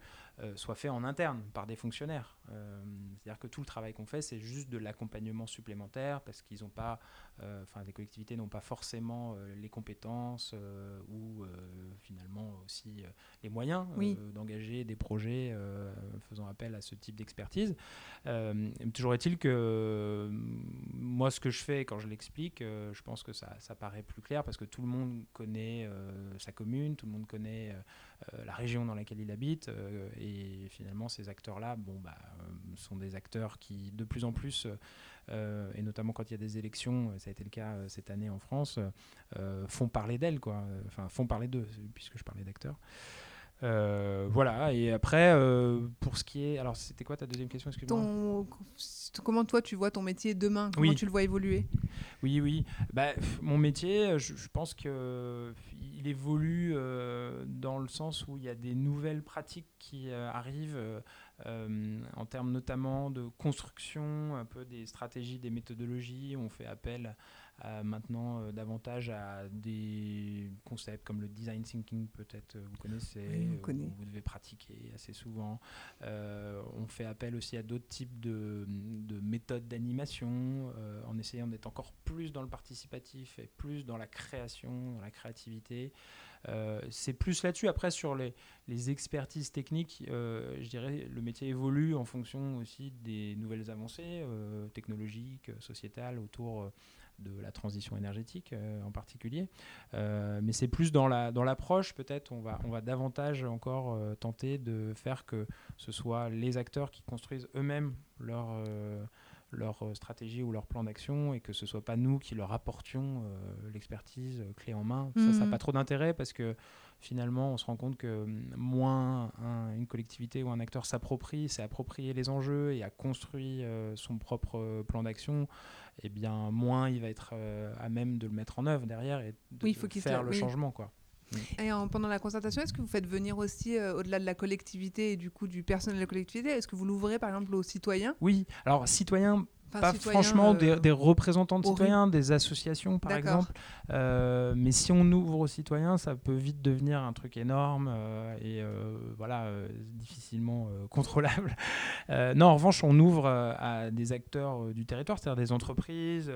[SPEAKER 3] soit fait en interne par des fonctionnaires. C'est-à-dire que tout le travail qu'on fait, c'est juste de l'accompagnement supplémentaire parce qu'ils n'ont pas, enfin, les collectivités n'ont pas forcément euh, les compétences euh, ou finalement aussi les moyens d'engager des projets faisant appel à ce type d'expertise. toujours est-il que moi, ce que je fais quand je l'explique, je pense que ça, ça, paraît plus clair parce que tout le monde connaît sa commune, tout le monde connaît la région dans laquelle il habite et finalement ces acteurs-là, bon, bah, sont des acteurs qui de plus en plus euh, et notamment quand il y a des élections, ça a été le cas euh, cette année en France, euh, font parler d'elles, quoi. Enfin, font parler d'eux, puisque je parlais d'acteurs. voilà, et après, pour ce qui est. Alors, c'était quoi ta deuxième question
[SPEAKER 2] Ton... Comment toi tu vois ton métier demain? Comment tu le vois évoluer?
[SPEAKER 3] Oui, oui. Bah, mon métier, je, je pense qu'il évolue dans le sens où il y a des nouvelles pratiques qui arrivent euh, en termes notamment de construction, un peu des stratégies, des méthodologies. On fait appel maintenant euh, davantage à des concepts comme le design thinking, peut-être euh, vous connaissez, vous, devez pratiquer assez souvent. on fait appel aussi à d'autres types de, de méthodes d'animation en essayant d'être encore plus dans le participatif et plus dans la création, dans la créativité. Euh, c'est plus là-dessus. Après, sur les, les expertises techniques, euh, je dirais le métier évolue en fonction aussi des nouvelles avancées euh, technologiques, sociétales autour de la transition énergétique en particulier. mais c'est plus dans l'approche, dans peut-être, on va, on va davantage encore tenter de faire que ce soit les acteurs qui construisent eux-mêmes leur leur euh, stratégie ou leur plan d'action et que ce soit pas nous qui leur apportions euh, l'expertise euh, clé en main. Ça, ça n'a mhm. pas trop d'intérêt parce que finalement, on se rend compte que hum, moins une collectivité ou un acteur s'approprie, s'est approprié les enjeux et a construit son propre plan d'action, eh bien moins il va être à même de le mettre en œuvre derrière et de, faire le changement. Quoi.
[SPEAKER 2] Et pendant la concertation, est-ce que vous faites venir aussi, euh, au-delà de la collectivité et du coup du personnel de la collectivité, est-ce que vous l'ouvrez par exemple aux citoyens?
[SPEAKER 3] Oui, alors citoyens, pas franchement des, euh, représentants de citoyens, des associations par exemple. Euh, mais si on ouvre aux citoyens, ça peut vite devenir un truc énorme euh, et voilà, difficilement *laughs* contrôlable. non, en revanche, on ouvre à des acteurs du territoire, c'est-à-dire des entreprises,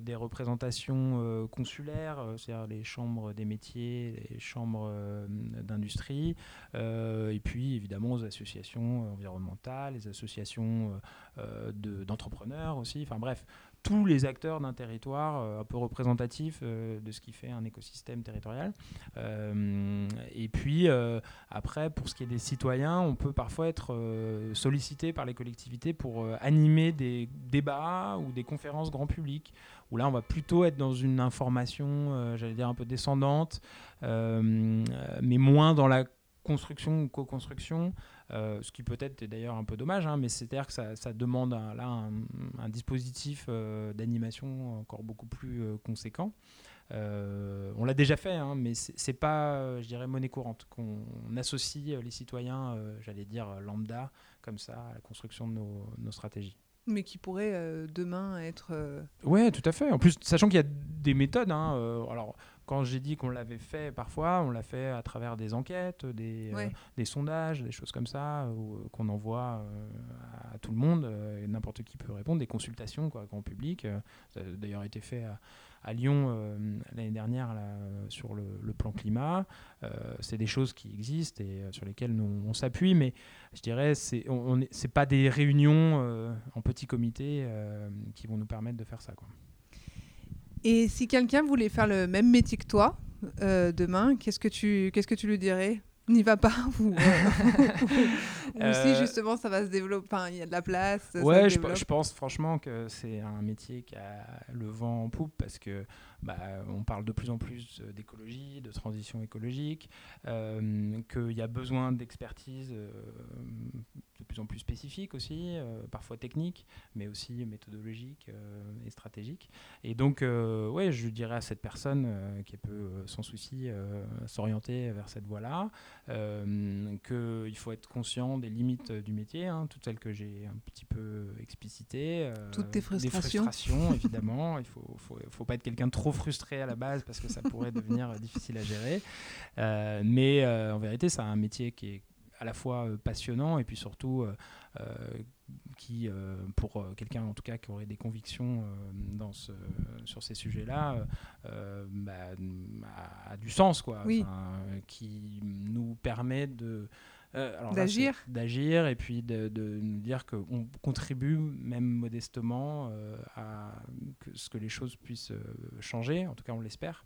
[SPEAKER 3] des représentations consulaires, c'est-à-dire les chambres des métiers, les chambres d'industrie, et puis évidemment aux associations environnementales, les associations d'entrepreneurs aussi. Enfin bref, tous les acteurs d'un territoire euh, un peu représentatif euh, de ce qui fait un écosystème territorial. Euh, et puis après, pour ce qui est des citoyens, on peut parfois être sollicité par les collectivités pour animer des débats ou des conférences grand public, où là on va plutôt être dans une information, j'allais dire un peu descendante, mais moins dans la construction ou co-construction. Euh, ce qui peut-être est d'ailleurs un peu dommage, hein, mais c'est-à-dire que ça, demande un, là un, dispositif euh, d'animation encore beaucoup plus euh, conséquent. on l'a déjà fait, hein, mais c'est pas, je dirais, monnaie courante qu'on associe les citoyens, j'allais dire lambda, comme ça, à la construction de nos, stratégies.
[SPEAKER 2] Mais qui pourrait demain être.
[SPEAKER 3] Oui, tout à fait. En plus, sachant qu'il y a des méthodes. Hein, alors, quand j'ai dit qu'on l'avait fait parfois, on l'a fait à travers des enquêtes, des, euh, des sondages, des choses comme ça, euh, qu'on envoie euh, à tout le monde, et n'importe qui peut répondre, des consultations quoi, grand public. ça a d'ailleurs été fait à, Lyon l'année dernière là, sur le, plan climat. c'est des choses qui existent et sur lesquelles nous, on s'appuie, mais je dirais c'est on, c'est pas des réunions en petit comité qui vont nous permettre de faire ça. Quoi.
[SPEAKER 2] Et si quelqu'un voulait faire le même métier que toi euh, demain, qu'est-ce que tu qu'est-ce que tu lui dirais? N'y va pas *laughs* ou, euh, si justement ça va se développer, il y a de la place.
[SPEAKER 3] Ouais, je, je, pense franchement que c'est un métier qui a le vent en poupe parce que bah, on parle de plus en plus euh, d'écologie, de transition écologique, euh, qu'il y a besoin d'expertise euh, de plus en plus spécifique aussi, parfois technique, mais aussi méthodologique et stratégique. Et donc, ouais, je dirais à cette personne qui peut sans souci s'orienter vers cette voie-là, qu'il faut être conscient des limites du métier, hein, toutes celles que j'ai un petit peu explicitées.
[SPEAKER 2] Toutes tes frustrations.
[SPEAKER 3] Des frustrations, évidemment. Il ne faut, faut, faut, pas être quelqu'un de trop frustré à la base parce que ça pourrait devenir difficile à gérer. Euh, mais euh, en vérité, c'est un métier qui est à la fois euh, passionnant et puis surtout qui, pour quelqu'un en tout cas qui aurait des convictions dans ce, sur ces sujets-là, bah, a, du sens, quoi. qui nous permet de
[SPEAKER 2] euh, d'agir
[SPEAKER 3] d'agir et puis de, nous dire qu'on contribue même modestement euh, à ce que les choses puissent euh, changer, en tout cas on l'espère.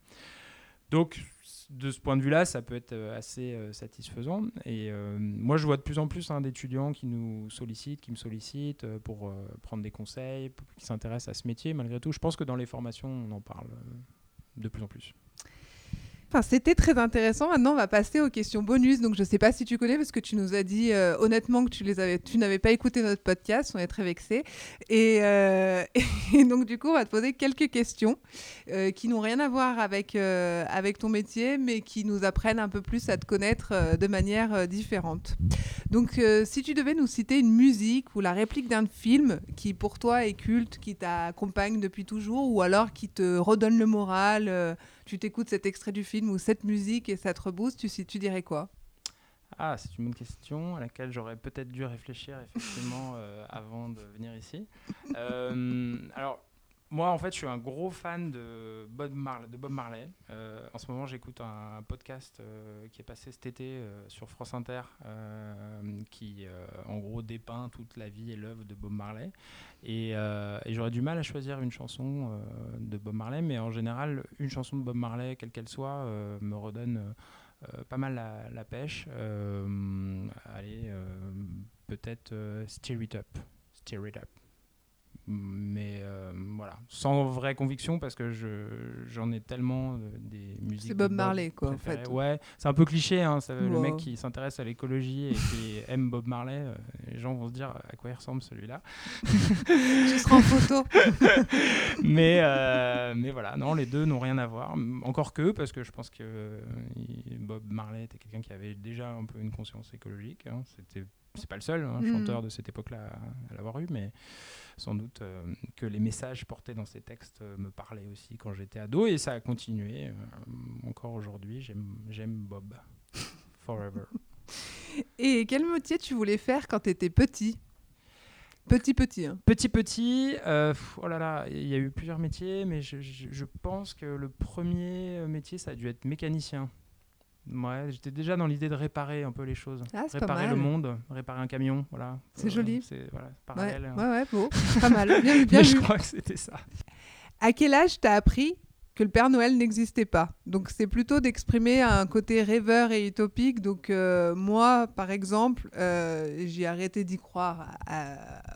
[SPEAKER 3] Donc de ce point de vue-là, ça peut être assez satisfaisant. Et moi, je vois de plus en plus hein, d'étudiants qui nous sollicitent, qui me sollicitent pour prendre des conseils, qui s'intéressent à ce métier. Malgré tout, je pense que dans les formations, on en parle de plus en plus
[SPEAKER 2] c'était très intéressant. Maintenant, on va passer aux questions bonus. Donc, je ne sais pas si tu connais parce que tu nous as dit euh, honnêtement que tu les avais, tu n'avais pas écouté notre podcast. On est très vexés. Et, euh, *laughs* donc, du coup, on va te poser quelques questions euh, qui n'ont rien à voir avec avec ton métier, mais qui nous apprennent un peu plus à te connaître de manière différente. Donc, si tu devais nous citer une musique ou la réplique d'un film qui pour toi est culte, qui t'accompagne depuis toujours, ou alors qui te redonne le moral tu t'écoutes cet extrait du film ou cette musique et ça te rebooste, tu, dirais quoi?
[SPEAKER 3] Ah, c'est une bonne question à laquelle j'aurais peut-être dû réfléchir effectivement *laughs* euh, avant de venir ici. Euh, alors, moi, en fait, je suis un gros fan de Bob, de Bob Marley. Euh, en ce moment, j'écoute un, podcast euh, qui est passé cet été euh, sur France Inter, qui, en gros, dépeint toute la vie et l'œuvre de Bob Marley. Et, j'aurais du mal à choisir une chanson de Bob Marley, mais en général, une chanson de Bob Marley, quelle qu'elle soit, me redonne pas mal la, la pêche. allez, peut-être Steer It Up. Steer It Up mais euh, voilà, sans vraie conviction parce que j'en ai tellement des musiques.
[SPEAKER 2] C'est Bob, Marley, quoi, en fait.
[SPEAKER 3] Ouais, c'est un peu cliché, hein, le mec qui s'intéresse à l'écologie et qui *laughs* aime Bob Marley, euh, les gens vont se dire à quoi il ressemble celui-là. *laughs*
[SPEAKER 2] Je serai en photo. *laughs*
[SPEAKER 3] mais, euh, mais voilà, non, les deux n'ont rien à voir. Encore que, parce que je pense que Bob Marley était quelqu'un qui avait déjà un peu une conscience écologique. Hein, C'était c'est pas le seul hein, mm. chanteur de cette époque-là à, l'avoir eu, mais sans doute euh, que les messages portés dans ces textes me parlaient aussi quand j'étais ado et ça a continué. encore aujourd'hui, j'aime Bob. *laughs* Forever.
[SPEAKER 2] Et quel métier tu voulais faire quand tu étais petit? Petit petit. Hein.
[SPEAKER 3] Petit petit, oh là là, il y a eu plusieurs métiers, mais je, je, pense que le premier métier, ça a dû être mécanicien. Ouais, j'étais déjà dans l'idée de réparer un peu les choses.
[SPEAKER 2] Ah,
[SPEAKER 3] réparer le monde, réparer un camion, voilà.
[SPEAKER 2] C'est joli.
[SPEAKER 3] Euh, c'est voilà, parallèle.
[SPEAKER 2] Ouais, ouais, beau. pas mal. Bien, *laughs* bien
[SPEAKER 3] je crois que c'était ça.
[SPEAKER 2] À quel âge t'as appris que le Père Noël n'existait pas. Donc c'est plutôt d'exprimer un côté rêveur et utopique. Donc euh, moi, par exemple, euh, j'ai arrêté d'y croire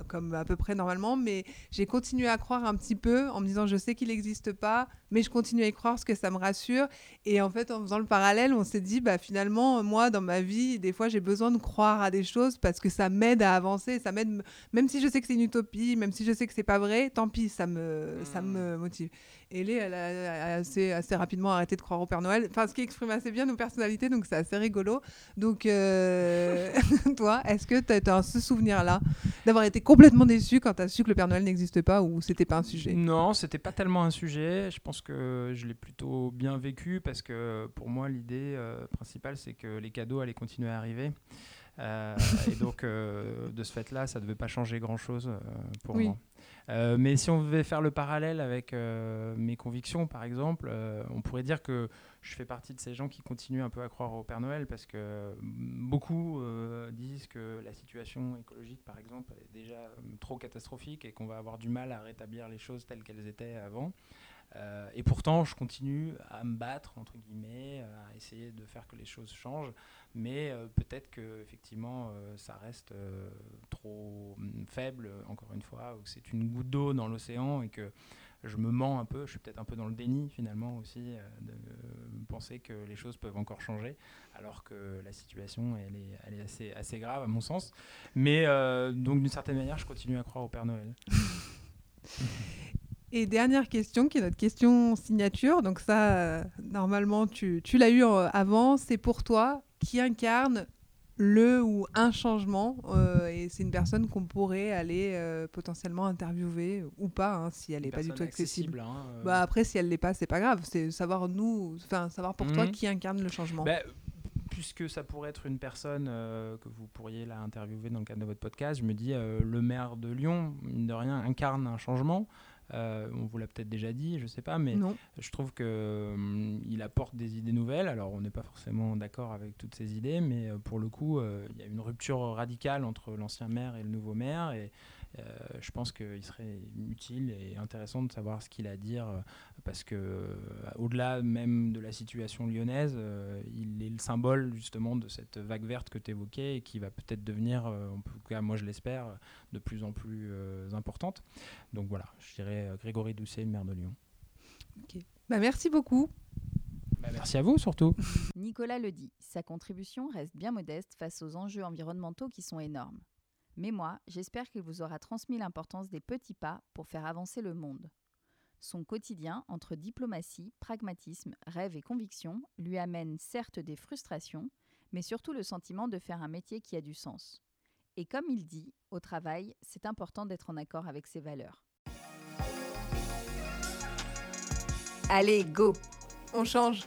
[SPEAKER 2] comme à peu près normalement, mais j'ai continué à croire un petit peu en me disant je sais qu'il n'existe pas, mais je continue à y croire parce que ça me rassure. Et en fait, en faisant le parallèle, on s'est dit bah finalement, moi, dans ma vie, des fois, j'ai besoin de croire à des choses parce que ça m'aide à avancer, ça m'aide, même si je sais que c'est une utopie, même si je sais que c'est pas vrai, tant pis, ça me, ça hmm. me motive. Et elle a assez, assez rapidement arrêté de croire au Père Noël. Enfin, ce qui exprime assez bien nos personnalités, donc c'est assez rigolo. Donc, euh, *laughs* toi, est-ce que tu as, ce souvenir-là d'avoir été complètement déçu quand tu as su que le Père Noël n'existe pas ou c'était pas un sujet?
[SPEAKER 3] Non, c'était pas tellement un sujet. Je pense que je l'ai plutôt bien vécu parce que pour moi, l'idée euh, principale, c'est que les cadeaux allaient continuer à arriver. Euh, et donc, de ce fait-là, ça ne devait pas changer grand-chose pour oui. moi. Euh, mais si on devait faire le parallèle avec euh, mes convictions, par exemple, euh, on pourrait dire que je fais partie de ces gens qui continuent un peu à croire au Père Noël parce que beaucoup disent que la situation écologique, par exemple, est déjà trop catastrophique et qu'on va avoir du mal à rétablir les choses telles qu'elles étaient avant. Euh, et pourtant, je continue à me battre, entre guillemets, à essayer de faire que les choses changent. Mais euh, peut-être que effectivement, euh, ça reste trop hum, faible, encore une fois, ou que c'est une goutte d'eau dans l'océan et que je me mens un peu. Je suis peut-être un peu dans le déni, finalement, aussi, de penser que les choses peuvent encore changer, alors que la situation, elle est, assez grave, à mon sens. Mais donc, d'une certaine manière, je continue à croire au Père Noël. *laughs*
[SPEAKER 2] Et dernière question, qui est notre question signature. Donc ça, euh, normalement, tu, tu l'as eu euh, avant. C'est pour toi qui incarne le ou un changement. Euh, et c'est une personne qu'on pourrait aller potentiellement interviewer ou pas, hein, si elle n'est pas du tout accessible. Hein, bah, après, si elle l'est pas, c'est pas grave. C'est savoir nous, enfin savoir pour toi mhm. qui incarne le changement.
[SPEAKER 3] Bah, puisque ça pourrait être une personne que vous pourriez la interviewer dans le cadre de votre podcast, je me dis le maire de Lyon, mine de rien, incarne un changement. Euh, on vous l'a peut-être déjà dit, je ne sais pas, mais je trouve qu'il hum, il apporte des idées nouvelles. Alors, on n'est pas forcément d'accord avec toutes ces idées, mais euh, pour le coup, euh, il y a une rupture radicale entre l'ancien maire et le nouveau maire. Et euh, je pense qu'il serait utile et intéressant de savoir ce qu'il a à dire euh, parce que euh, au-delà même de la situation lyonnaise, il est le symbole justement de cette vague verte que tu évoquais et qui va peut-être devenir, en tout cas moi je l'espère, de plus en plus importante. Donc voilà, je dirais Grégory Doucet, maire de Lyon.
[SPEAKER 2] Bah, merci beaucoup.
[SPEAKER 3] Bah, merci à vous surtout. *laughs*
[SPEAKER 1] Nicolas le dit, sa contribution reste bien modeste face aux enjeux environnementaux qui sont énormes. Mais moi, j'espère qu'il vous aura transmis l'importance des petits pas pour faire avancer le monde. Son quotidien, entre diplomatie, pragmatisme, rêve et conviction, lui amène certes des frustrations, mais surtout le sentiment de faire un métier qui a du sens. Et comme il dit, au travail, c'est important d'être en accord avec ses valeurs.
[SPEAKER 2] Allez, go On change